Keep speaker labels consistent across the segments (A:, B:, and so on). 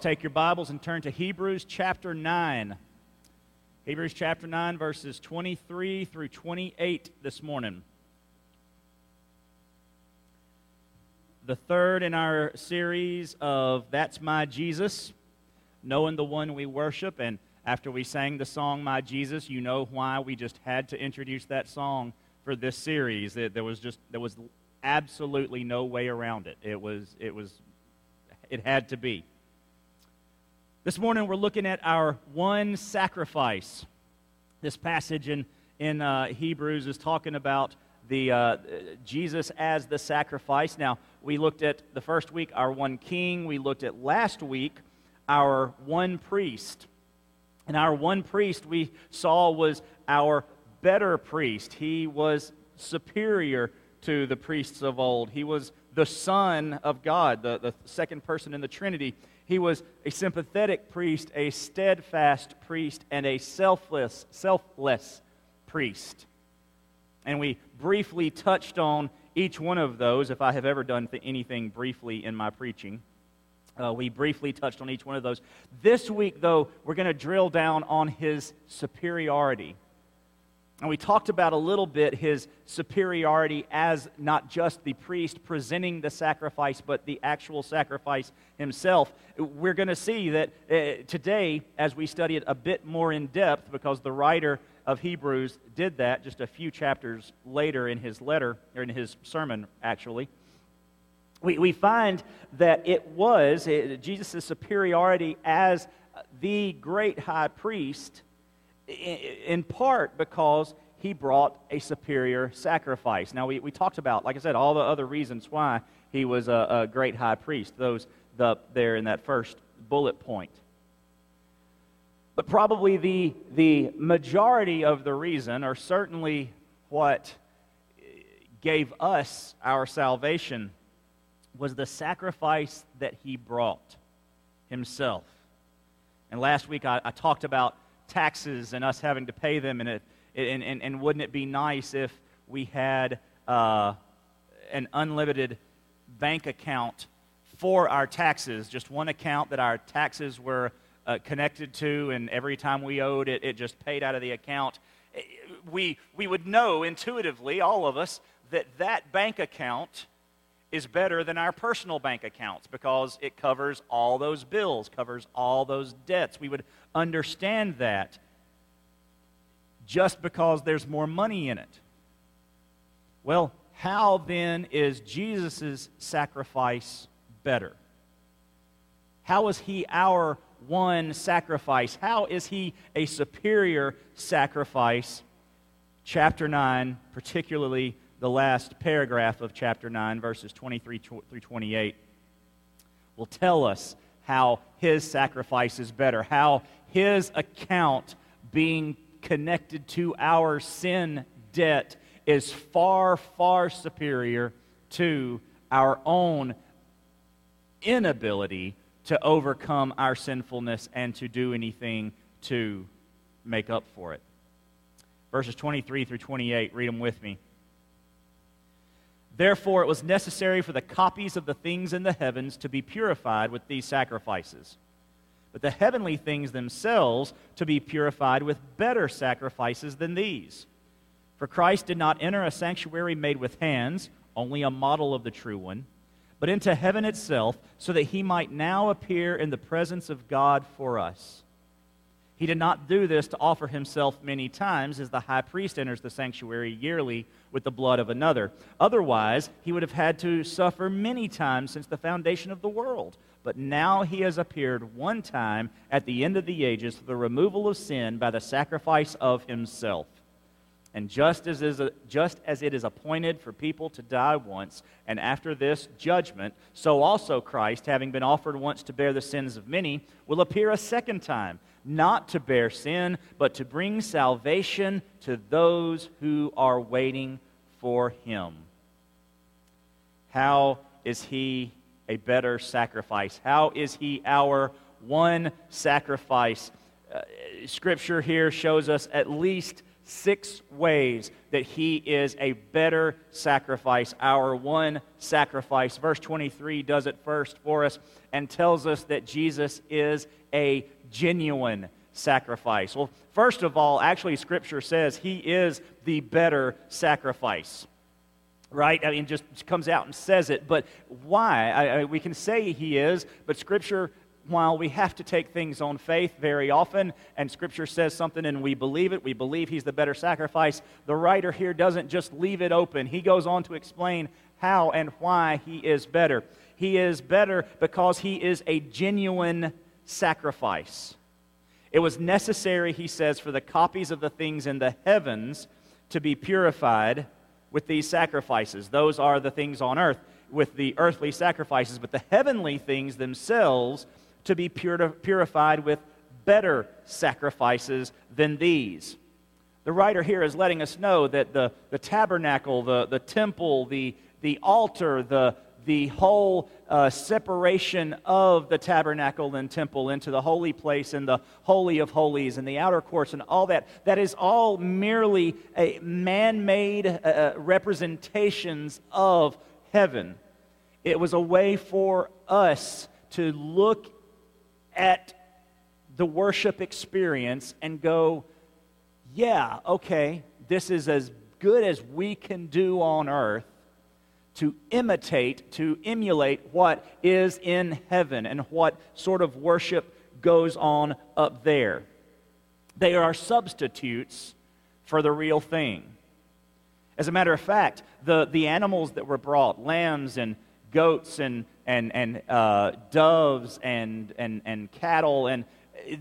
A: Take your Bibles and turn to Hebrews chapter 9. Hebrews chapter 9, verses 23 through 28 this morning. The third in our series of That's My Jesus, knowing the one we worship. And after we sang the song My Jesus, you know why we just had to introduce that song for this series. There was just, there was absolutely no way around it. It was, it was, it had to be. This morning we're looking at our one sacrifice. This passage in, in uh, Hebrews is talking about the uh, Jesus as the sacrifice. Now, we looked at the first week our one king. We looked at last week our one priest. And our one priest we saw was our better priest. He was superior to the priests of old. He was the Son of God, the, the second person in the Trinity. He was a sympathetic priest, a steadfast priest, and a selfless, selfless priest. And we briefly touched on each one of those, if I have ever done anything briefly in my preaching. Uh, we briefly touched on each one of those. This week, though, we're going to drill down on his superiority. And we talked about a little bit his superiority as not just the priest presenting the sacrifice, but the actual sacrifice himself. We're going to see that uh, today, as we study it a bit more in depth, because the writer of Hebrews did that just a few chapters later in his letter, or in his sermon, actually. We, we find that it was uh, Jesus' superiority as the great high priest in part because he brought a superior sacrifice. Now, we, we talked about, like I said, all the other reasons why he was a, a great high priest, those the, there in that first bullet point. But probably the, the majority of the reason, or certainly what gave us our salvation, was the sacrifice that he brought himself. And last week I, I talked about taxes and us having to pay them, and, it, and, and, and wouldn't it be nice if we had uh, an unlimited bank account for our taxes, just one account that our taxes were uh, connected to, and every time we owed it, it just paid out of the account. We, we would know intuitively, all of us, that that bank account is better than our personal bank accounts because it covers all those bills, covers all those debts. We would understand that just because there's more money in it. Well, how then is Jesus' sacrifice better? How is he our one sacrifice? How is he a superior sacrifice? Chapter 9, particularly the last paragraph of chapter 9, verses 23 through 28, will tell us how his sacrifice is better, how his account being connected to our sin debt is far, far superior to our own inability to overcome our sinfulness and to do anything to make up for it. Verses 23 through 28, read them with me. Therefore, it was necessary for the copies of the things in the heavens to be purified with these sacrifices, but the heavenly things themselves to be purified with better sacrifices than these. For Christ did not enter a sanctuary made with hands, only a model of the true one, but into heaven itself, so that he might now appear in the presence of God for us. He did not do this to offer himself many times, as the high priest enters the sanctuary yearly with the blood of another. Otherwise, he would have had to suffer many times since the foundation of the world. But now he has appeared one time at the end of the ages for the removal of sin by the sacrifice of himself. And just as, is just as it is appointed for people to die once, and after this judgment, so also Christ, having been offered once to bear the sins of many, will appear a second time, not to bear sin, but to bring salvation to those who are waiting for him. How is he a better sacrifice? How is he our one sacrifice? Uh, scripture here shows us at least six ways that he is a better sacrifice, our one sacrifice. Verse 23 does it first for us and tells us that Jesus is a genuine sacrifice. Well, first of all, actually, Scripture says he is the better sacrifice right? I mean, just comes out and says it. But why? I, I, we can say he is, but Scripture while we have to take things on faith very often, and Scripture says something and we believe it, we believe He's the better sacrifice, the writer here doesn't just leave it open. He goes on to explain how and why He is better. He is better because He is a genuine sacrifice. It was necessary, he says, for the copies of the things in the heavens to be purified with these sacrifices. Those are the things on earth with the earthly sacrifices, but the heavenly things themselves to be purified with better sacrifices than these. The writer here is letting us know that the, the tabernacle, the, the temple, the, the altar, the, the whole uh, separation of the tabernacle and temple into the holy place and the holy of holies and the outer courts and all that, that is all merely a man-made uh, uh representations of heaven. It was a way for us to look at the worship experience and go, yeah, okay, this is as good as we can do on earth to imitate, to emulate what is in heaven and what sort of worship goes on up there. They are substitutes for the real thing. As a matter of fact, the, the animals that were brought, lambs and goats and and, and uh, doves and, and, and cattle. And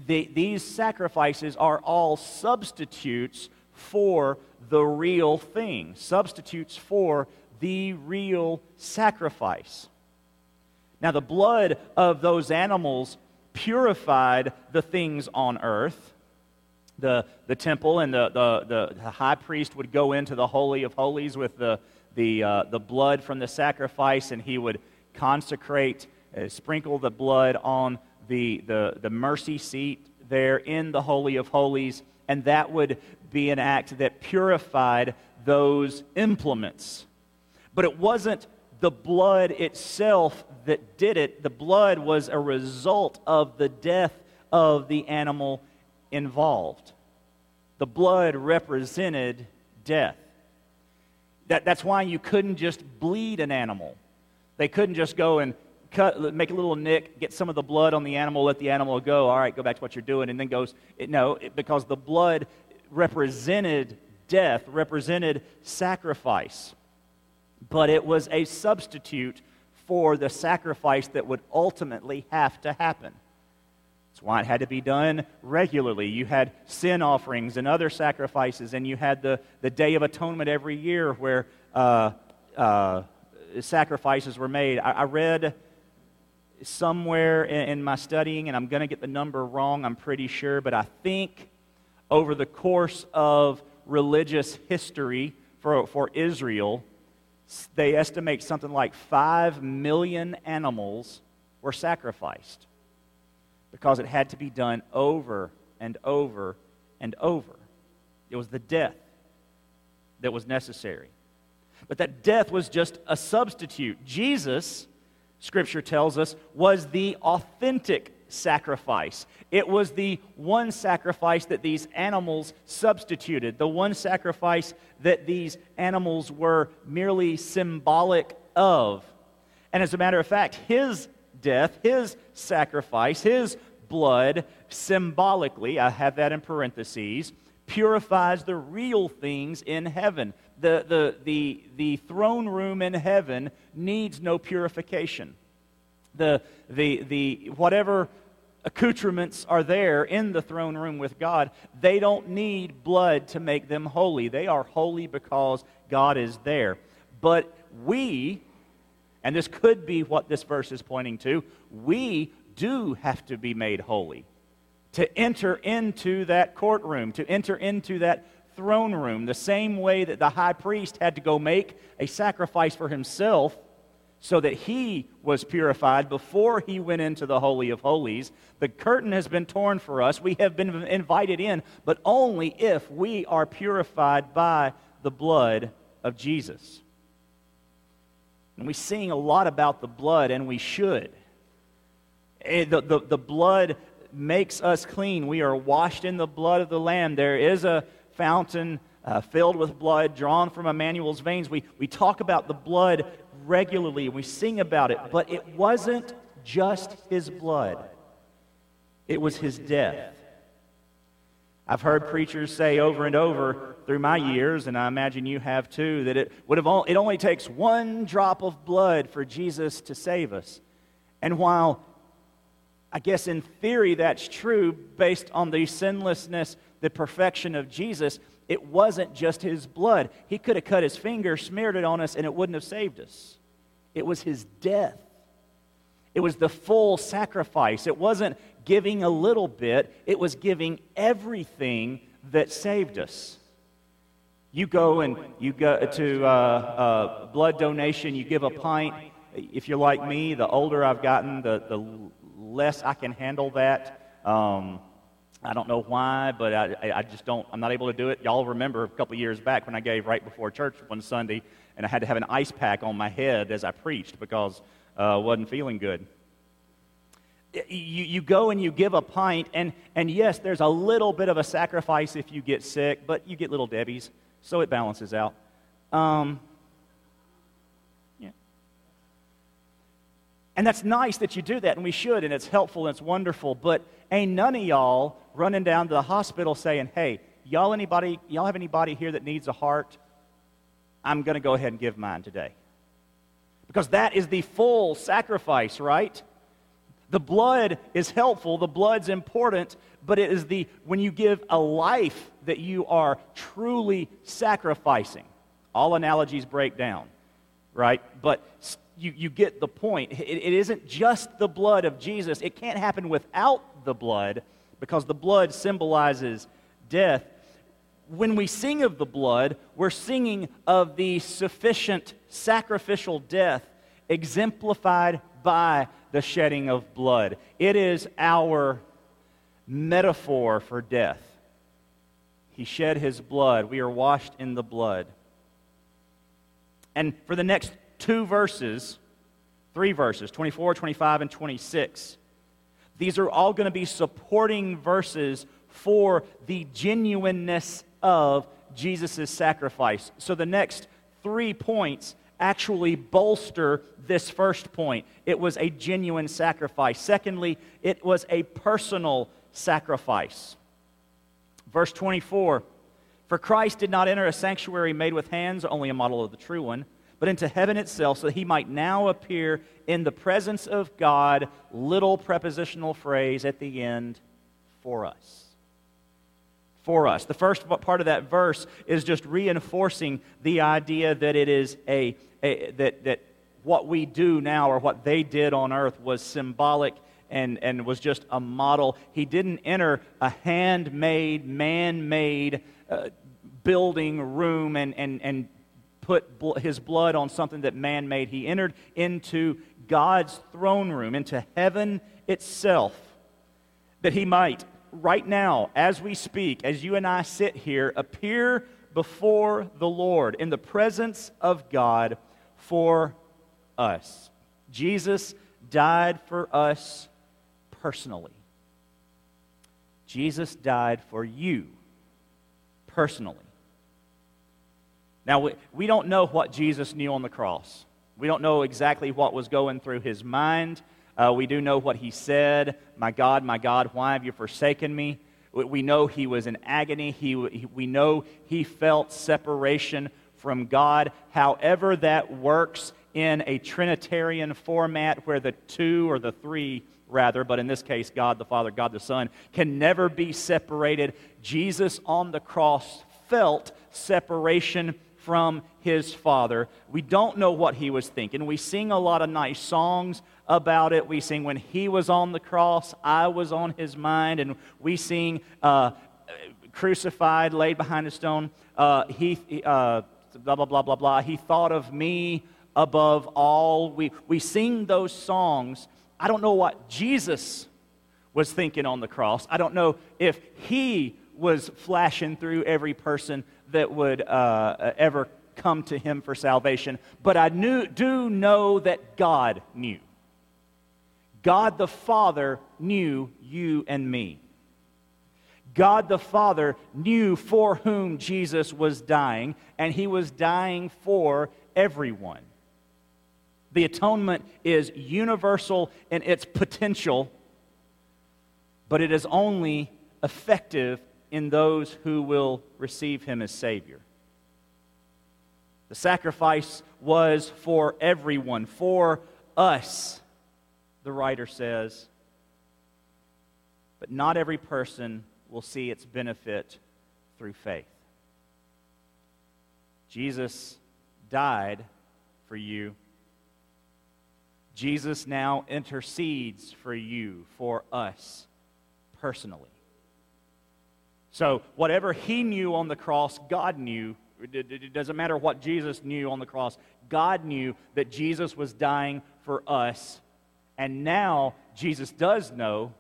A: the, these sacrifices are all substitutes for the real thing, substitutes for the real sacrifice. Now, the blood of those animals purified the things on earth. The, the temple and the, the, the, high priest would go into the Holy of Holies with the, the, uh, the blood from the sacrifice, and he would consecrate, uh, sprinkle the blood on the, the, the mercy seat there in the Holy of Holies, and that would be an act that purified those implements. But it wasn't the blood itself that did it, the blood was a result of the death of the animal involved. The blood represented death. That, that's why you couldn't just bleed an animal. They couldn't just go and cut, make a little nick, get some of the blood on the animal, let the animal go. All right, go back to what you're doing, and then goes. No, because the blood represented death, represented sacrifice, but it was a substitute for the sacrifice that would ultimately have to happen. That's why it had to be done regularly. You had sin offerings and other sacrifices, and you had the, the Day of Atonement every year where uh, uh, sacrifices were made. I, I read somewhere in, in my studying, and I'm going to get the number wrong, I'm pretty sure, but I think over the course of religious history for, for Israel, they estimate something like 5 million animals were sacrificed because it had to be done over and over and over. It was the death that was necessary. But that death was just a substitute. Jesus, Scripture tells us, was the authentic sacrifice. It was the one sacrifice that these animals substituted, the one sacrifice that these animals were merely symbolic of. And as a matter of fact, his death, his sacrifice, his blood, symbolically, I have that in parentheses, purifies the real things in heaven the, the, the, the throne room in heaven needs no purification. The, the, the, whatever accoutrements are there in the throne room with God, they don't need blood to make them holy. They are holy because God is there. But we, and this could be what this verse is pointing to, we do have to be made holy to enter into that courtroom, to enter into that throne room, the same way that the high priest had to go make a sacrifice for himself so that he was purified before he went into the Holy of Holies. The curtain has been torn for us. We have been invited in, but only if we are purified by the blood of Jesus. And we sing a lot about the blood, and we should. Eh, the, the, the blood makes us clean. We are washed in the blood of the Lamb. There is a fountain uh, filled with blood drawn from Emmanuel's veins. We, we talk about the blood regularly and we sing about it, but it wasn't just his blood, it was his death. I've heard preachers say over and over through my years, and I imagine you have too, that it, would have it only takes one drop of blood for Jesus to save us. And while I guess in theory that's true based on the sinlessness, the perfection of Jesus, it wasn't just his blood. He could have cut his finger, smeared it on us, and it wouldn't have saved us. It was his death. It was the full sacrifice. It wasn't giving a little bit, it was giving everything that saved us. You go and you go to uh, uh, blood donation, you give a pint. If you're like me, the older I've gotten, the, the less I can handle that. Um, I don't know why, but I, I just don't, I'm not able to do it. Y'all remember a couple years back when I gave right before church one Sunday, and I had to have an ice pack on my head as I preached because I uh, wasn't feeling good. You, you go and you give a pint, and, and yes, there's a little bit of a sacrifice if you get sick, but you get Little Debbie's, so it balances out. Um, And that's nice that you do that, and we should, and it's helpful and it's wonderful. But ain't none of y'all running down to the hospital saying, "Hey, y'all anybody y'all have anybody here that needs a heart? I'm going to go ahead and give mine today." Because that is the full sacrifice, right? The blood is helpful, the blood's important, but it is the when you give a life that you are truly sacrificing. All analogies break down, right? But you, you get the point. It, it isn't just the blood of Jesus, it can't happen without the blood because the blood symbolizes death. When we sing of the blood, we're singing of the sufficient sacrificial death exemplified by the shedding of blood. It is our metaphor for death. He shed his blood. We are washed in the blood. And for the next two verses, three verses 24, 25, and 26. These are all going to be supporting verses for the genuineness of Jesus' sacrifice. So the next three points actually bolster this first point. It was a genuine sacrifice. Secondly, it was a personal sacrifice. Verse 24 For Christ did not enter a sanctuary made with hands, only a model of the true one but into heaven itself, so that he might now appear in the presence of God. Little prepositional phrase at the end for us. For us. The first part of that verse is just reinforcing the idea that it is a, a that, that what we do now or what they did on earth was symbolic and, and was just a model. He didn't enter a handmade, man made uh, building, room, and, and, and put bl- his blood on something that man made. He entered into God's throne room, into heaven itself, that he might, right now, as we speak, as you and I sit here, appear before the Lord in the presence of God for us. Jesus died for us personally. Jesus died for you personally. Now, we, we don't know what Jesus knew on the cross. We don't know exactly what was going through his mind. Uh, we do know what he said My God, my God, why have you forsaken me? We know he was in agony. He, we know he felt separation from God. However, that works in a Trinitarian format where the two or the three, rather, but in this case, God the Father, God the Son, can never be separated. Jesus on the cross felt separation from his father. We don't know what he was thinking. We sing a lot of nice songs about it. We sing when he was on the cross, I was on his mind. And we sing uh, crucified, laid behind a stone. Uh, he, uh, blah, blah, blah, blah, blah. He thought of me above all. We, we sing those songs. I don't know what Jesus was thinking on the cross. I don't know if he was flashing through every person that would uh, ever come to him for salvation, but I knew, do know that God knew. God the Father knew you and me. God the Father knew for whom Jesus was dying, and he was dying for everyone. The atonement is universal in its potential, but it is only effective in those who will receive him as Savior. The sacrifice was for everyone, for us, the writer says. But not every person will see its benefit through faith. Jesus died for you. Jesus now intercedes for you, for us personally. So, whatever he knew on the cross, God knew. It doesn't matter what Jesus knew on the cross. God knew that Jesus was dying for us. And now Jesus does know,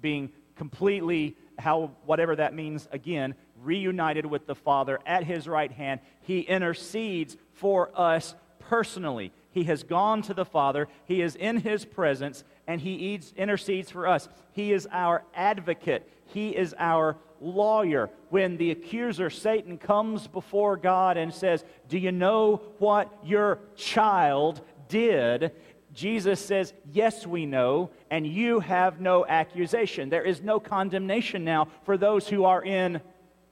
A: being completely, how, whatever that means again, reunited with the Father at his right hand, he intercedes for us personally. He has gone to the Father, he is in his presence, and he intercedes for us. He is our advocate, he is our lawyer. When the accuser, Satan, comes before God and says, Do you know what your child did? Jesus says, Yes, we know, and you have no accusation. There is no condemnation now for those who are in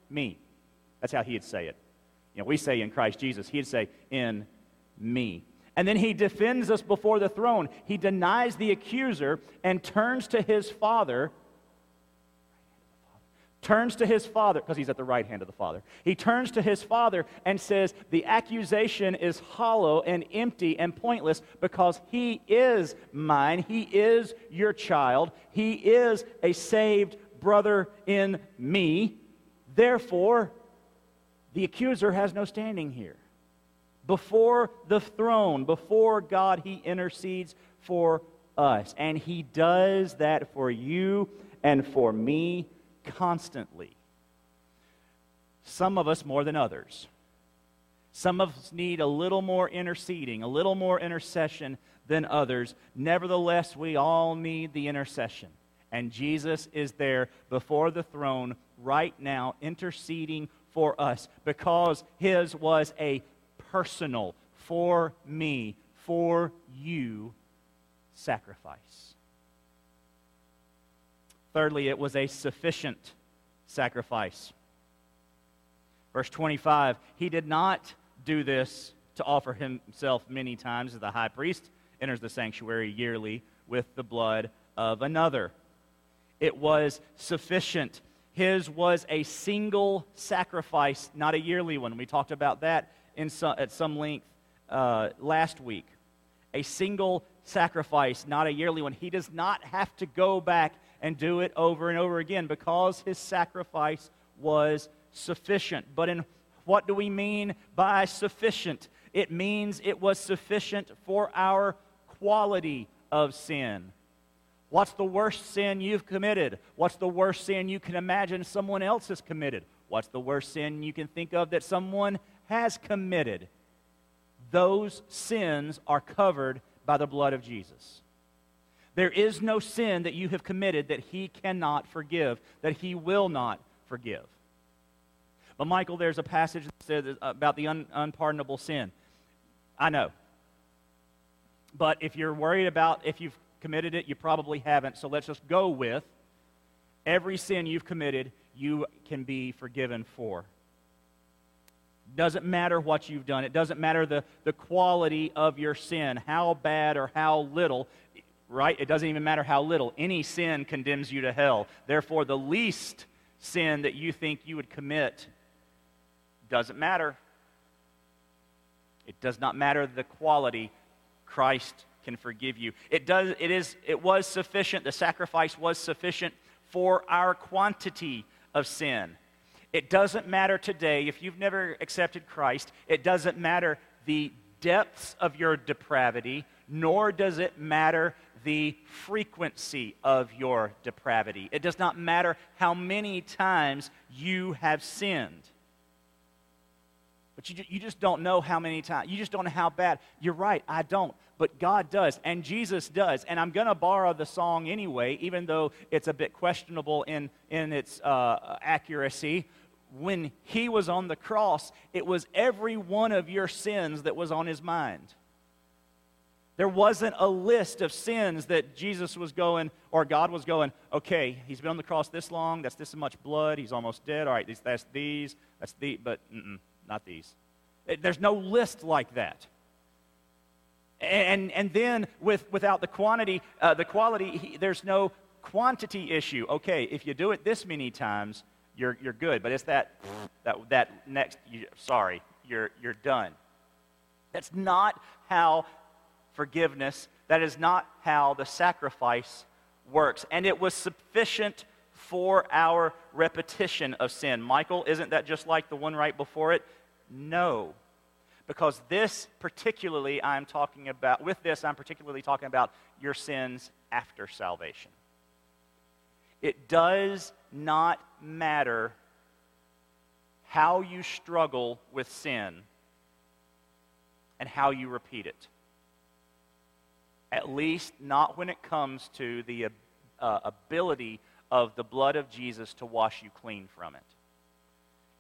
A: me. That's how he'd say it. You know, we say in Christ Jesus, he'd say, In me. And then he defends us before the throne. He denies the accuser and turns to his Father turns to his father, because he's at the right hand of the father. He turns to his father and says, The accusation is hollow and empty and pointless because he is mine. He is your child. He is a saved brother in me. Therefore, the accuser has no standing here. Before the throne, before God, he intercedes for us. And he does that for you and for me constantly. Some of us more than others. Some of us need a little more interceding, a little more intercession than others. Nevertheless, we all need the intercession. And Jesus is there before the throne right now, interceding for us because his was a personal, for me, for you sacrifice. Thirdly, it was a sufficient sacrifice. Verse 25, he did not do this to offer himself many times as the high priest enters the sanctuary yearly with the blood of another. It was sufficient. His was a single sacrifice, not a yearly one. We talked about that in some, at some length uh, last week. A single sacrifice, not a yearly one. He does not have to go back and do it over and over again because his sacrifice was sufficient. But in what do we mean by sufficient? It means it was sufficient for our quality of sin. What's the worst sin you've committed? What's the worst sin you can imagine someone else has committed? What's the worst sin you can think of that someone has committed? Those sins are covered by the blood of Jesus. There is no sin that you have committed that he cannot forgive, that he will not forgive. But, Michael, there's a passage that says about the un- unpardonable sin. I know. But if you're worried about if you've committed it, you probably haven't. So let's just go with every sin you've committed, you can be forgiven for. Doesn't matter what you've done. It doesn't matter the, the quality of your sin, how bad or how little right? It doesn't even matter how little. Any sin condemns you to hell. Therefore, the least sin that you think you would commit doesn't matter. It does not matter the quality. Christ can forgive you. It does it is it was sufficient. The sacrifice was sufficient for our quantity of sin. It doesn't matter today if you've never accepted Christ. It doesn't matter the depths of your depravity, nor does it matter the frequency of your depravity. It does not matter how many times you have sinned. But you, you just don't know how many times. You just don't know how bad. You're right, I don't. But God does, and Jesus does. And I'm going to borrow the song anyway, even though it's a bit questionable in, in its uh, accuracy. When he was on the cross, it was every one of your sins that was on his mind. There wasn't a list of sins that Jesus was going, or God was going, okay, he's been on the cross this long, that's this much blood, he's almost dead, all right, that's these, that's the, but not these. There's no list like that. And, and then with, without the quantity, uh, the quality, he, there's no quantity issue. Okay, if you do it this many times, you're, you're good. But it's that, that, that next, you, sorry, you're, you're done. That's not how forgiveness, that is not how the sacrifice works. And it was sufficient for our repetition of sin. Michael, isn't that just like the one right before it? No. Because this particularly I'm talking about, with this I'm particularly talking about your sins after salvation. It does not matter how you struggle with sin and how you repeat it. At least not when it comes to the uh, ability of the blood of Jesus to wash you clean from it.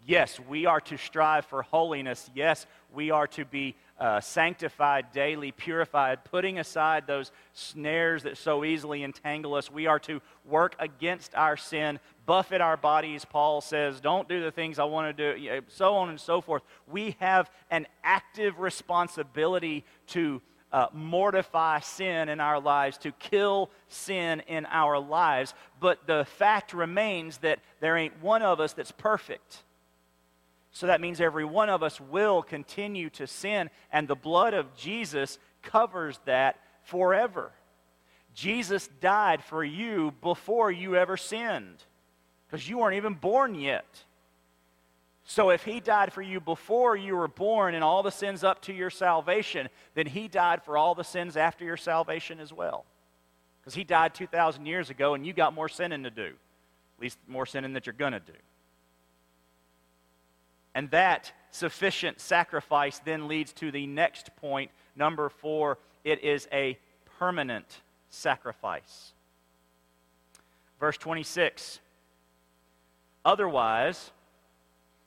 A: Yes, we are to strive for holiness. Yes, we are to be uh, sanctified daily, purified, putting aside those snares that so easily entangle us. We are to work against our sin, buffet our bodies, Paul says, don't do the things I want to do, so on and so forth. We have an active responsibility to uh, mortify sin in our lives, to kill sin in our lives. But the fact remains that there ain't one of us that's perfect. So that means every one of us will continue to sin, and the blood of Jesus covers that forever. Jesus died for you before you ever sinned, because you weren't even born yet. So if he died for you before you were born and all the sins up to your salvation, then he died for all the sins after your salvation as well. Because he died 2,000 years ago and you got more sinning to do. At least more sinning that you're going to do. And that sufficient sacrifice then leads to the next point, number four it is a permanent sacrifice. Verse 26 Otherwise,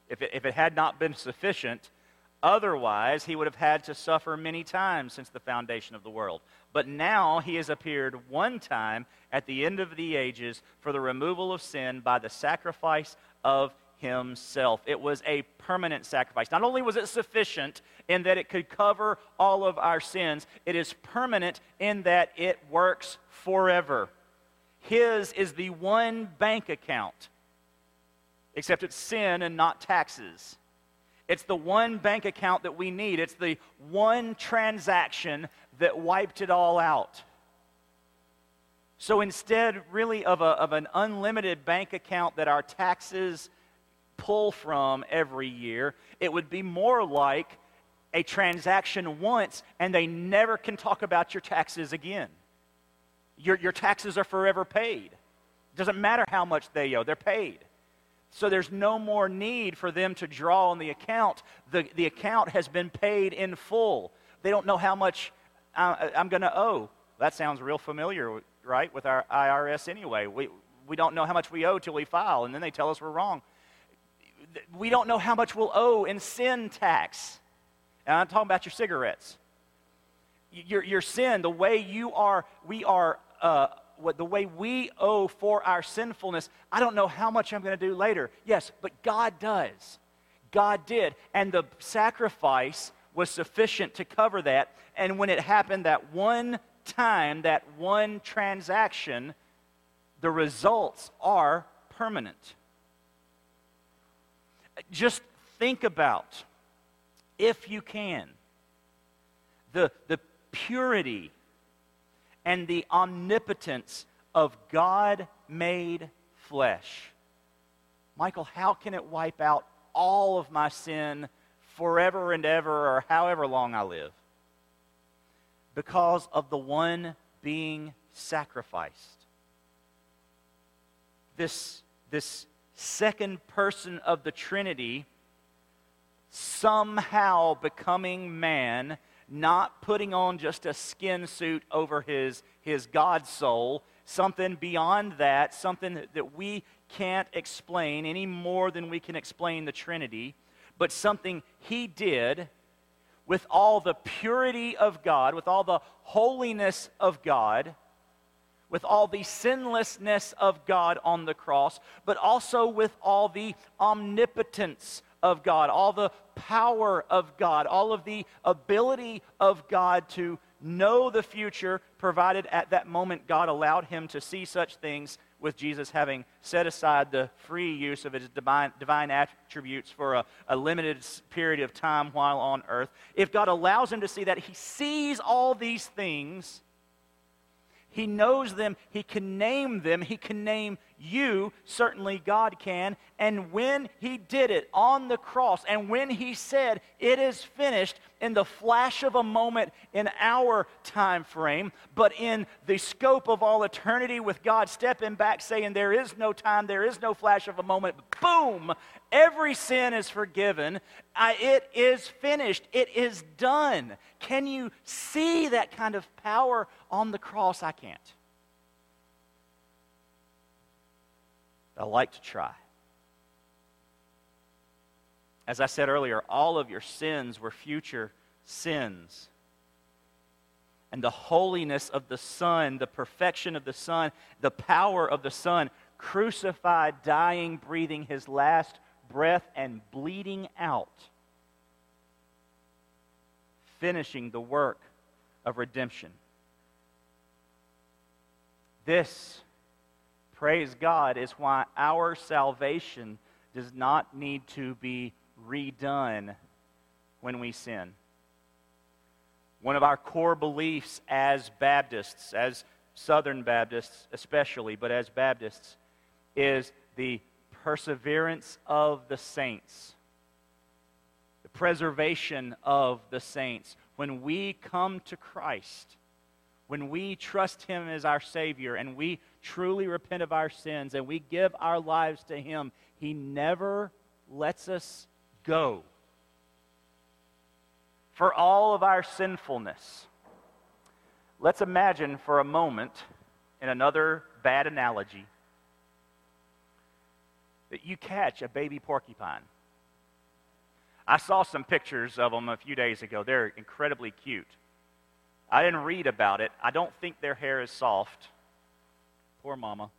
A: if it, if it had not been sufficient, Otherwise, he would have had to suffer many times since the foundation of the world. But now he has appeared one time at the end of the ages for the removal of sin by the sacrifice of himself. It was a permanent sacrifice. Not only was it sufficient in that it could cover all of our sins, it is permanent in that it works forever. His is the one bank account, except it's sin and not taxes. It's the one bank account that we need. It's the one transaction that wiped it all out. So instead, really, of, a, of an unlimited bank account that our taxes pull from every year. It would be more like a transaction once and they never can talk about your taxes again. Your, your taxes are forever paid. It doesn't matter how much they owe, they're paid. So there's no more need for them to draw on the account. The, the account has been paid in full. They don't know how much uh, I'm going to owe. That sounds real familiar, right, with our IRS anyway. We, we don't know how much we owe till we file, and then they tell us we're wrong we don't know how much we'll owe in sin tax. And I'm talking about your cigarettes. Your, your sin, the way you are, we are, uh, what, the way we owe for our sinfulness, I don't know how much I'm going to do later. Yes, but God does. God did. And the sacrifice was sufficient to cover that. And when it happened that one time, that one transaction, the results are permanent. Just think about, if you can, the, the purity and the omnipotence of God made flesh. Michael, how can it wipe out all of my sin forever and ever or however long I live? because of the one being sacrificed. This, this second person of the Trinity somehow becoming man, not putting on just a skin suit over his, his God soul, something beyond that, something that we can't explain any more than we can explain the Trinity, but something he did with all the purity of God, with all the holiness of God, with all the sinlessness of God on the cross, but also with all the omnipotence of God, all the power of God, all of the ability of God to know the future, provided at that moment God allowed him to see such things with Jesus having set aside the free use of his divine, divine attributes for a, a limited period of time while on earth. If God allows him to see that, he sees all these things he knows them. He can name them. He can name you. Certainly, God can. And when He did it on the cross, and when He said, It is finished, in the flash of a moment in our time frame, but in the scope of all eternity, with God stepping back saying, There is no time, there is no flash of a moment, boom, every sin is forgiven. I, it is finished. It is done. Can you see that kind of power on the cross? I can't. I like to try. As I said earlier, all of your sins were future sins. And the holiness of the Son, the perfection of the Son, the power of the Son, crucified, dying, breathing his last breath, and bleeding out, finishing the work of redemption. This, praise God, is why our salvation does not need to be redone when we sin. One of our core beliefs as Baptists, as Southern Baptists especially, but as Baptists, is the perseverance of the saints, the preservation of the saints. When we come to Christ, when we trust Him as our Savior and we truly repent of our sins and we give our lives to Him, He never lets us go. For all of our sinfulness, let's imagine for a moment, in another bad analogy, that you catch a baby porcupine. I saw some pictures of them a few days ago. They're incredibly cute. I didn't read about it. I don't think their hair is soft. Poor mama.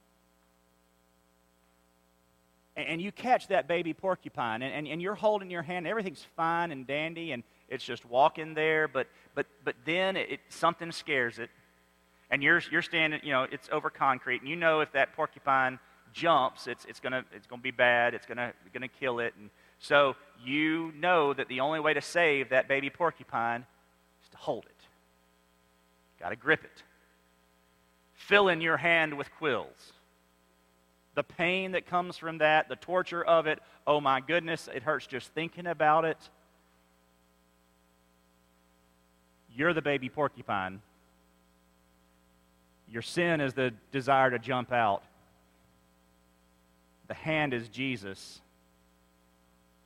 A: And you catch that baby porcupine, and, and, and you're holding your hand, everything's fine and dandy, and it's just walking there, but, but, but then it, something scares it. And you're, you're standing, you know, it's over concrete, and you know if that porcupine jumps, it's, it's going to it's gonna be bad. It's going to gonna kill it. And so you know that the only way to save that baby porcupine is to hold it. Got to grip it. Fill in your hand with quills. The pain that comes from that, the torture of it, oh my goodness, it hurts just thinking about it. You're the baby porcupine. Your sin is the desire to jump out. The hand is Jesus.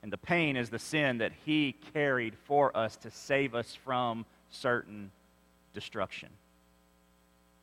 A: And the pain is the sin that he carried for us to save us from certain destruction.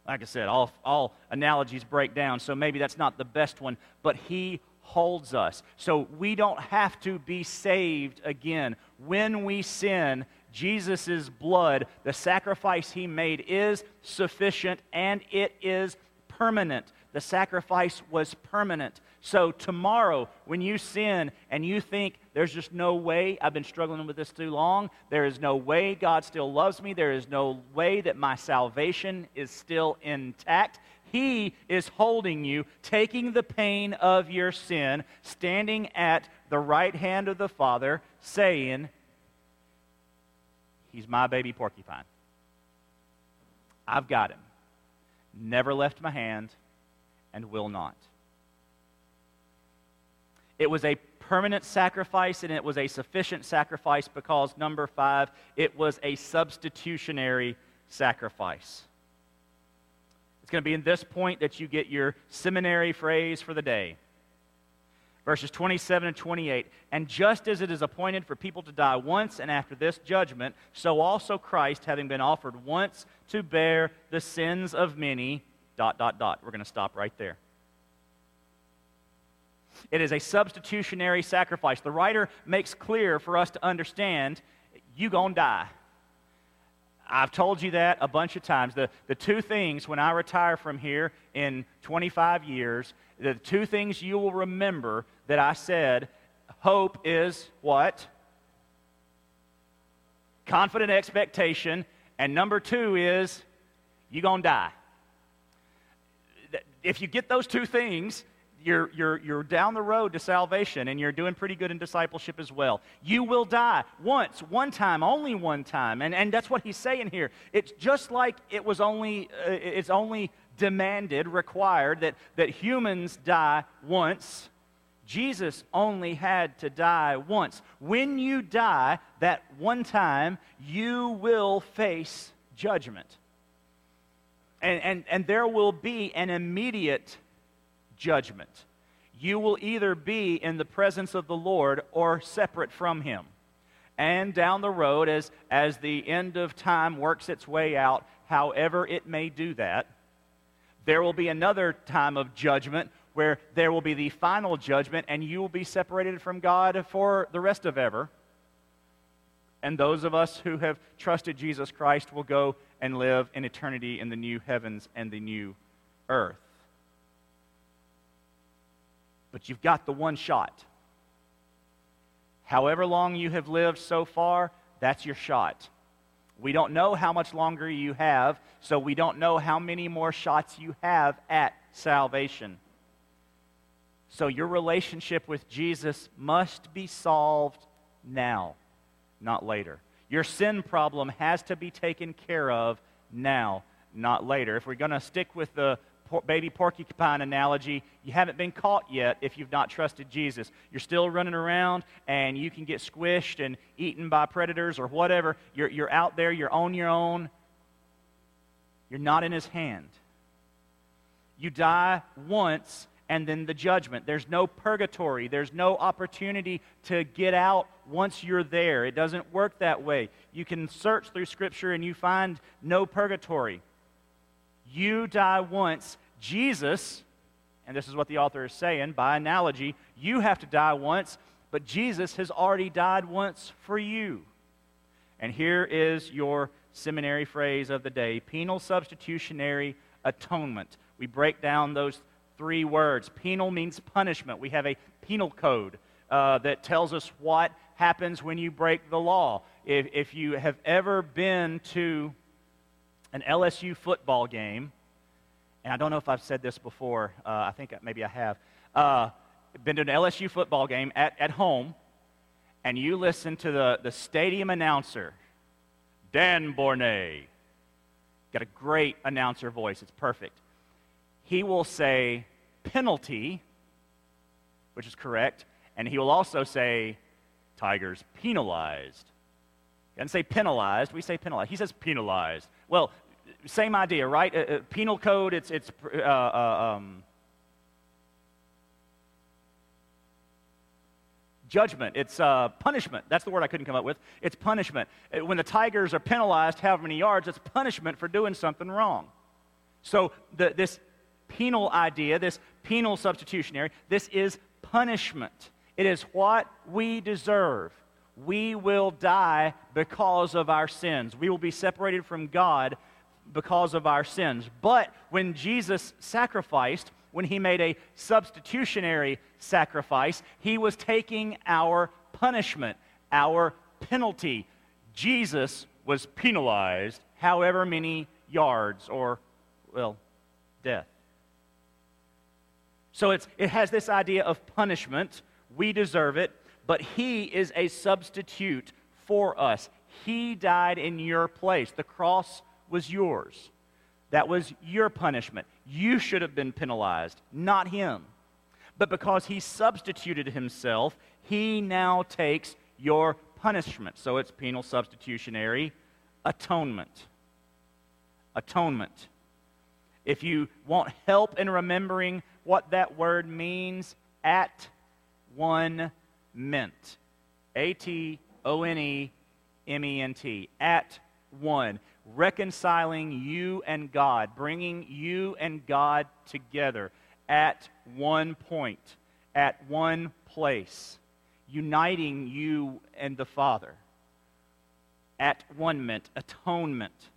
A: Like I said, all, all analogies break down, so maybe that's not the best one, but he holds us. So we don't have to be saved again. When we sin, Jesus' blood, the sacrifice he made, is sufficient and it is permanent. The sacrifice was permanent. So, tomorrow, when you sin and you think there's just no way, I've been struggling with this too long, there is no way God still loves me, there is no way that my salvation is still intact, He is holding you, taking the pain of your sin, standing at the right hand of the Father, saying, He's my baby porcupine. I've got him. Never left my hand and will not. It was a permanent sacrifice and it was a sufficient sacrifice because, number five, it was a substitutionary sacrifice. It's going to be in this point that you get your seminary phrase for the day. Verses 27 and 28. And just as it is appointed for people to die once, and after this judgment, so also Christ, having been offered once to bear the sins of many, dot, dot, dot. We're going to stop right there. It is a substitutionary sacrifice. The writer makes clear for us to understand you to die. I've told you that a bunch of times. The, the two things when I retire from here in 25 years, the two things you will remember that I said hope is what? Confident expectation. And number two is you're going to die. If you get those two things, you're, you're, you're down the road to salvation and you're doing pretty good in discipleship as well. You will die once, one time, only one time. And, and that's what he's saying here. It's just like it was only, uh, it's only demanded, required that, that humans die once. Jesus only had to die once. When you die that one time, you will face judgment. And, and, and there will be an immediate judgment. You will either be in the presence of the Lord or separate from Him. And down the road, as, as the end of time works its way out, however it may do that, there will be another time of judgment where there will be the final judgment and you will be separated from God for the rest of ever. And those of us who have trusted Jesus Christ will go and live in eternity in the new heavens and the new earth but you've got the one shot. However long you have lived so far, that's your shot. We don't know how much longer you have, so we don't know how many more shots you have at salvation. So your relationship with Jesus must be solved now, not later. Your sin problem has to be taken care of now, not later. If we're going to stick with the baby porcupine analogy, you haven't been caught yet if you've not trusted Jesus. You're still running around and you can get squished and eaten by predators or whatever. You're, you're out there, you're on your own. You're not in his hand. You die once and then the judgment. There's no purgatory. There's no opportunity to get out once you're there. It doesn't work that way. You can search through Scripture and you find no purgatory. You die once. Jesus, and this is what the author is saying by analogy, you have to die once, but Jesus has already died once for you. And here is your seminary phrase of the day penal substitutionary atonement. We break down those three words. Penal means punishment. We have a penal code uh, that tells us what happens when you break the law. If, if you have ever been to an LSU football game, and I don't know if I've said this before, uh, I think maybe I have. Uh, been to an LSU football game at, at home, and you listen to the, the stadium announcer, Dan Borné. Got a great announcer voice, it's perfect. He will say penalty, which is correct, and he will also say Tigers penalized. He doesn't say penalized, we say penalized. He says penalized. Well, same idea, right? Uh, uh, penal code, it's, it's uh, um, judgment. It's uh, punishment. That's the word I couldn't come up with. It's punishment. When the Tigers are penalized however many yards, it's punishment for doing something wrong. So the, this penal idea, this penal substitutionary, this is punishment. It is what we deserve. We will die because of our sins. We will be separated from God because of our sins. But when Jesus sacrificed, when he made a substitutionary sacrifice, he was taking our punishment, our penalty. Jesus was penalized however many yards or, well, death. So it's, it has this idea of punishment. We deserve it, but he is a substitute for us. He died in your place. The cross was yours. That was your punishment. You should have been penalized, not him. But because he substituted himself, he now takes your punishment. So it's penal substitutionary atonement. atonement. If you want help in remembering what that word means, at one ment. A T O N E M E N T. At one. Reconciling you and God, bringing you and God together at one point, at one place, uniting you and the Father. At one ment, atonement.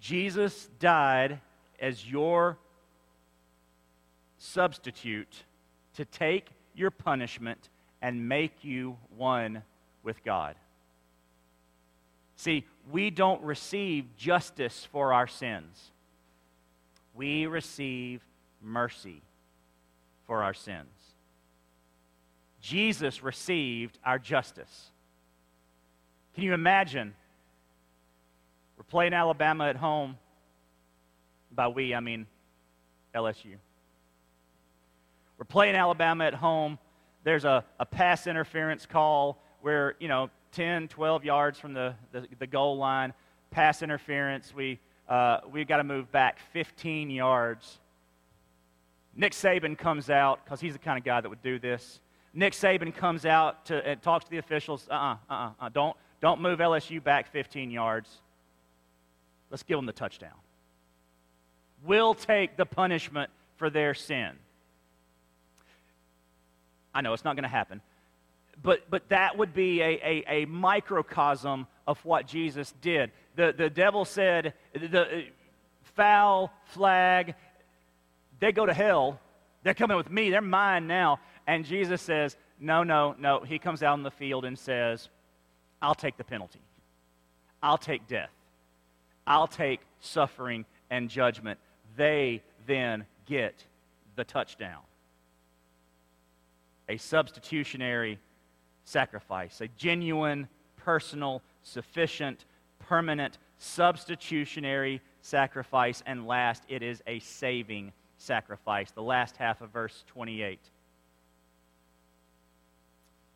A: Jesus died as your substitute to take your punishment and make you one with God. See, we don't receive justice for our sins. We receive mercy for our sins. Jesus received our justice. Can you imagine we're playing Alabama at home. By we, I mean LSU. We're playing Alabama at home. There's a, a pass interference call where, you know, 10, 12 yards from the, the, the goal line, pass interference. We, uh, we've got to move back 15 yards. Nick Saban comes out because he's the kind of guy that would do this. Nick Saban comes out to, and talks to the officials. Uh uh-uh, uh, uh, don't, don't move LSU back 15 yards. Let's give them the touchdown. We'll take the punishment for their sin. I know it's not going to happen. But, but that would be a, a, a, microcosm of what Jesus did. The, the devil said, the uh, foul flag, they go to hell. They're coming with me. They're mine now. And Jesus says, no, no, no. He comes out in the field and says, I'll take the penalty. I'll take death. I'll take suffering and judgment. They then get the touchdown. A substitutionary sacrifice, a genuine, personal, sufficient, permanent, substitutionary sacrifice. And last, it is a saving sacrifice. The last half of verse 28.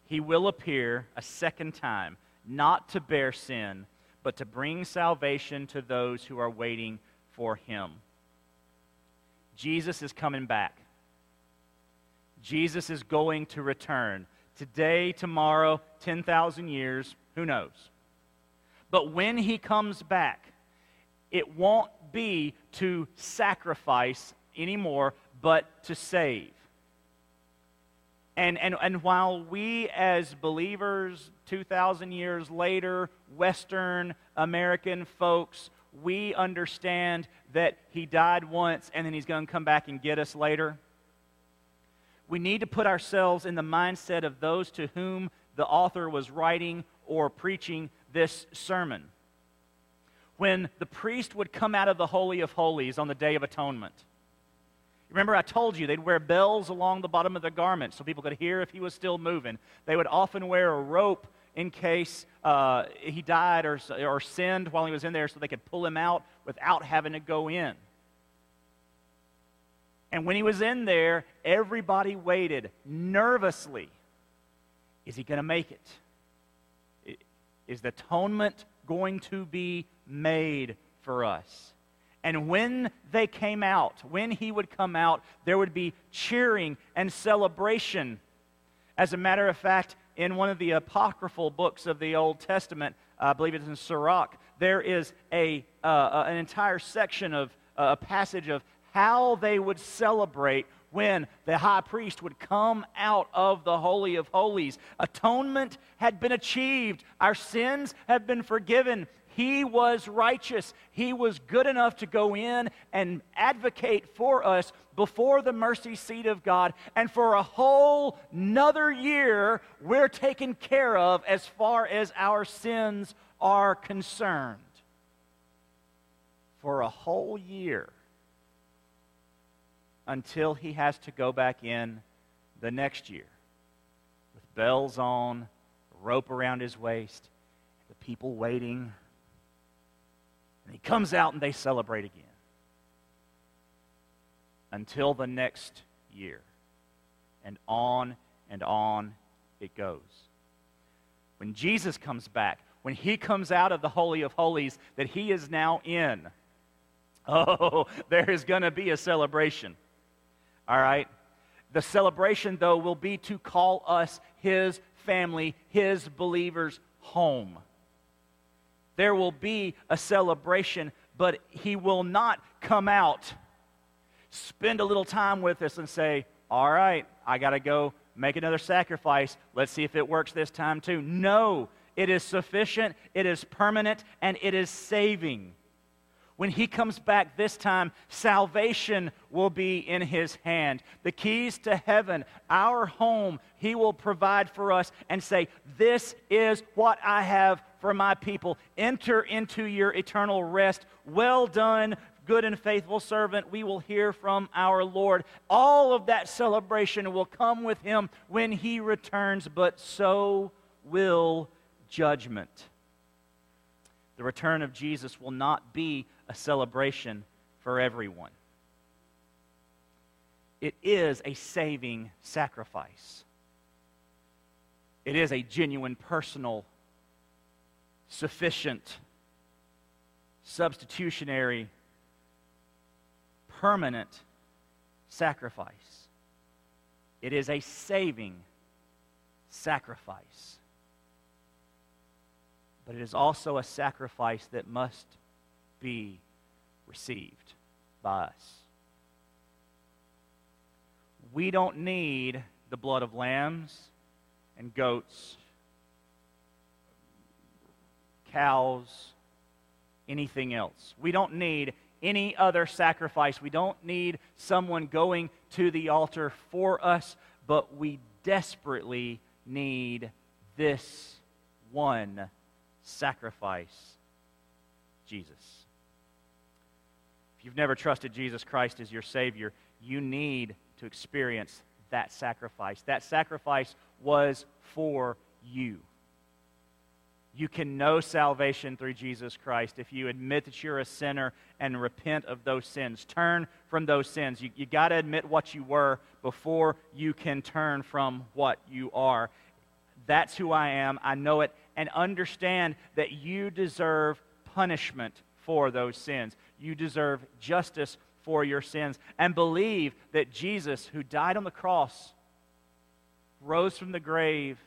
A: He will appear a second time, not to bear sin but to bring salvation to those who are waiting for him. Jesus is coming back. Jesus is going to return. Today, tomorrow, 10,000 years, who knows? But when he comes back, it won't be to sacrifice anymore, but to save. And, and, and while we as believers, 2,000 years later, Western American folks, we understand that he died once and then he's going to come back and get us later. We need to put ourselves in the mindset of those to whom the author was writing or preaching this sermon. When the priest would come out of the Holy of Holies on the Day of Atonement, Remember, I told you they'd wear bells along the bottom of their garments so people could hear if he was still moving. They would often wear a rope in case uh, he died or, or sinned while he was in there so they could pull him out without having to go in. And when he was in there, everybody waited nervously. Is he going to make it? Is the atonement going to be made for us? And when they came out, when he would come out, there would be cheering and celebration. As a matter of fact, in one of the apocryphal books of the Old Testament, I believe it's in Sirach, there is a, uh, uh an entire section of uh, a passage of how they would celebrate when the high priest would come out of the Holy of Holies. Atonement had been achieved, our sins have been forgiven. He was righteous. He was good enough to go in and advocate for us before the mercy seat of God. And for a whole another year, we're taken care of as far as our sins are concerned. For a whole year until he has to go back in the next year with bells on, rope around his waist, the people waiting and he comes out and they celebrate again until the next year. And on and on it goes. When Jesus comes back, when he comes out of the Holy of Holies that he is now in, oh, there is going to be a celebration. All right? The celebration, though, will be to call us his family, his believers home. There will be a celebration, but he will not come out, spend a little time with us, and say, All right, I got to go make another sacrifice. Let's see if it works this time too. No, it is sufficient, it is permanent, and it is saving. When he comes back this time, salvation will be in his hand. The keys to heaven, our home, he will provide for us and say, This is what I have for my people. Enter into your eternal rest. Well done, good and faithful servant, we will hear from our Lord. All of that celebration will come with him when he returns, but so will judgment. The return of Jesus will not be a celebration for everyone. It is a saving sacrifice. It is a genuine, personal, sufficient, substitutionary permanent sacrifice. It is a saving sacrifice. But it is also a sacrifice that must be received by us. We don't need the blood of lambs and goats, cows, anything else. We don't need any other sacrifice. We don't need someone going to the altar for us, but we desperately need this one sacrifice Jesus. If you've never trusted Jesus Christ as your Savior, you need to experience that sacrifice. That sacrifice was for you. You can know salvation through Jesus Christ if you admit that you're a sinner and repent of those sins. Turn from those sins. You, you got to admit what you were before you can turn from what you are. That's who I am. I know it. And understand that you deserve punishment for those sins. You deserve justice for your sins. And believe that Jesus, who died on the cross, rose from the grave,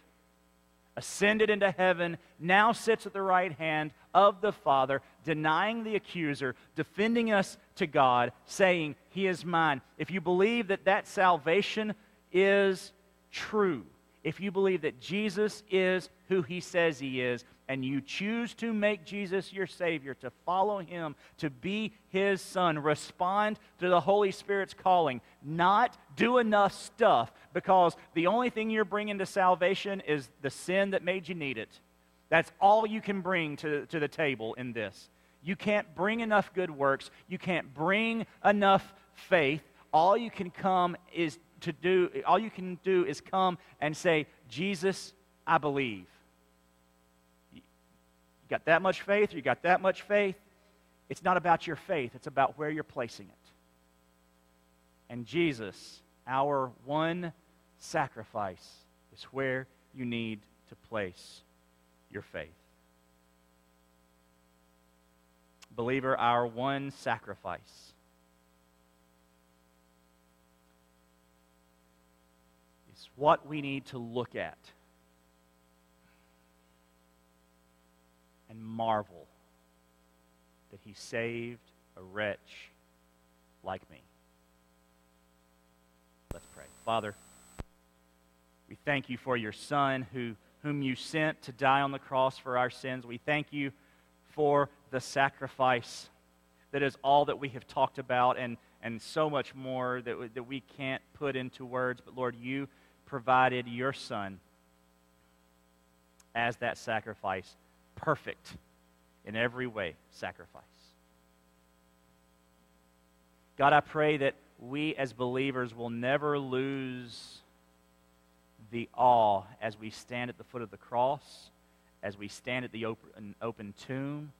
A: ascended into heaven, now sits at the right hand of the Father, denying the accuser, defending us to God, saying, He is mine. If you believe that that salvation is true, if you believe that Jesus is who he says he is, and you choose to make Jesus your Savior, to follow him, to be his son, respond to the Holy Spirit's calling, not do enough stuff because the only thing you're bringing to salvation is the sin that made you need it. That's all you can bring to, to the table in this. You can't bring enough good works, you can't bring enough faith. All you can come is to do, all you can do is come and say, Jesus, I believe. You got that much faith, or you got that much faith. It's not about your faith, it's about where you're placing it. And Jesus, our one sacrifice, is where you need to place your faith. Believer, our one sacrifice what we need to look at and marvel that he saved a wretch like me. Let's pray. Father, we thank you for your Son who, whom you sent to die on the cross for our sins. We thank you for the sacrifice that is all that we have talked about and, and so much more that, that we can't put into words. But Lord, you provided your Son as that sacrifice, perfect in every way sacrifice. God, I pray that we as believers will never lose the awe as we stand at the foot of the cross, as we stand at the open, open tomb,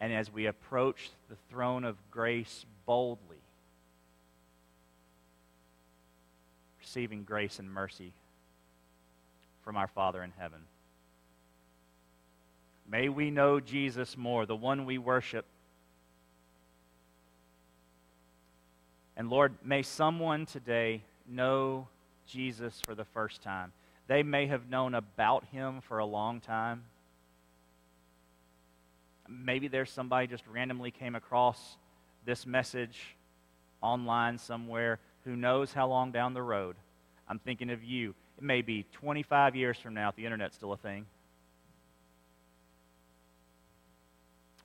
A: and as we approach the throne of grace boldly. Receiving grace and mercy from our Father in heaven. May we know Jesus more, the one we worship. And Lord, may someone today know Jesus for the first time. They may have known about him for a long time. Maybe there's somebody just randomly came across this message online somewhere who knows how long down the road. I'm thinking of you. It may be 25 years from now if the internet's still a thing.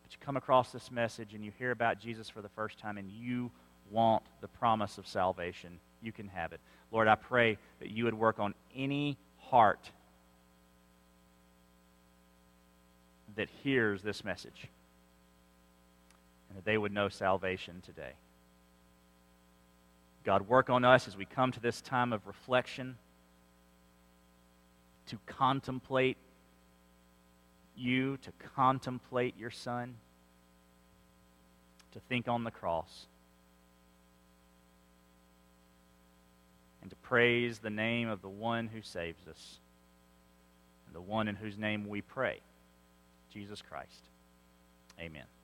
A: But you come across this message and you hear about Jesus for the first time and you want the promise of salvation. You can have it. Lord, I pray that you would work on any heart that hears this message and that they would know salvation today. God, work on us as we come to this time of reflection to contemplate you, to contemplate your Son, to think on the cross, and to praise the name of the one who saves us, and the one in whose name we pray, Jesus Christ. Amen.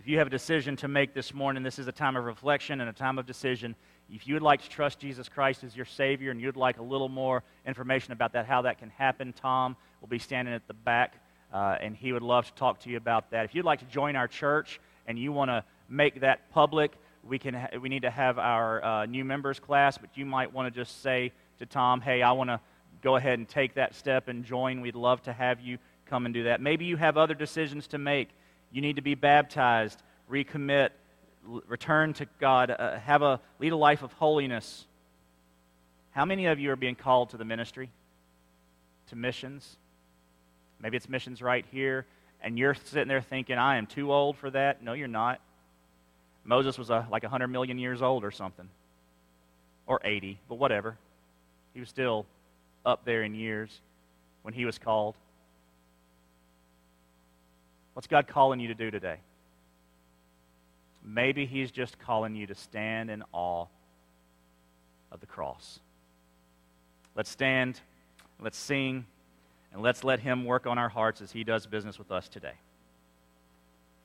A: If you have a decision to make this morning, this is a time of reflection and a time of decision. If you would like to trust Jesus Christ as your Savior and you'd like a little more information about that, how that can happen, Tom will be standing at the back, uh, and he would love to talk to you about that. If you'd like to join our church and you want to make that public, we, can ha- we need to have our uh, new members class, but you might want to just say to Tom, hey, I want to go ahead and take that step and join. We'd love to have you come and do that. Maybe you have other decisions to make. You need to be baptized, recommit, return to God, uh, have a lead a life of holiness. How many of you are being called to the ministry, to missions? Maybe it's missions right here, and you're sitting there thinking, "I am too old for that." No, you're not. Moses was a, like 100 million years old or something, or 80, but whatever. He was still up there in years when he was called. What's God calling you to do today? Maybe He's just calling you to stand in awe of the cross. Let's stand, let's sing, and let's let Him work on our hearts as He does business with us today.